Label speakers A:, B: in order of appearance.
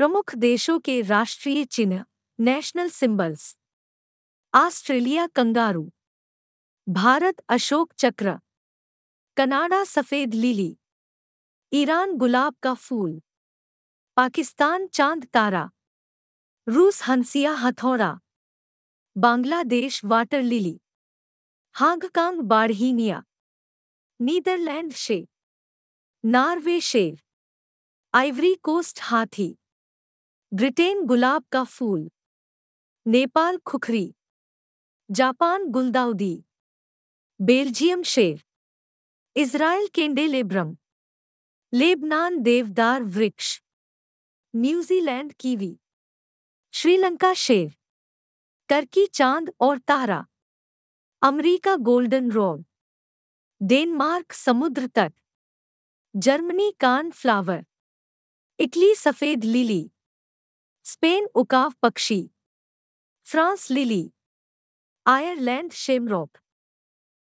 A: प्रमुख देशों के राष्ट्रीय चिन्ह national symbols Australia kangaroo. Bharat Ashoka Chakra. Canada सफ़ेद लिली. ईरान गुलाब का फूल. पाकिस्तान चाँद तारा. रूस हंसिया हथौड़ा. Bangladesh water lily Hong Kong बाढ़ीनिया Netherland शेर नार्वे शेर. आइवरी कोस्ट हाथी. ब्रिटेन गुलाब का फूल। नेपाल खुखरी। जापान गुलदाउदी। बेल्जियम शेर। इज़राइल केंडेलेब्रम लेबनान देवदार वृक्ष। New Zealand kiwi. श्रीलंका शेर। टर्की चाँद और तारा। अमेरिका गोल्डन रोड डेनमार्क समुद्र तट। Germany cornflower. इटली सफ़ेद लिली। स्पेन उकाव पक्षी। France lily. Ireland shamrock.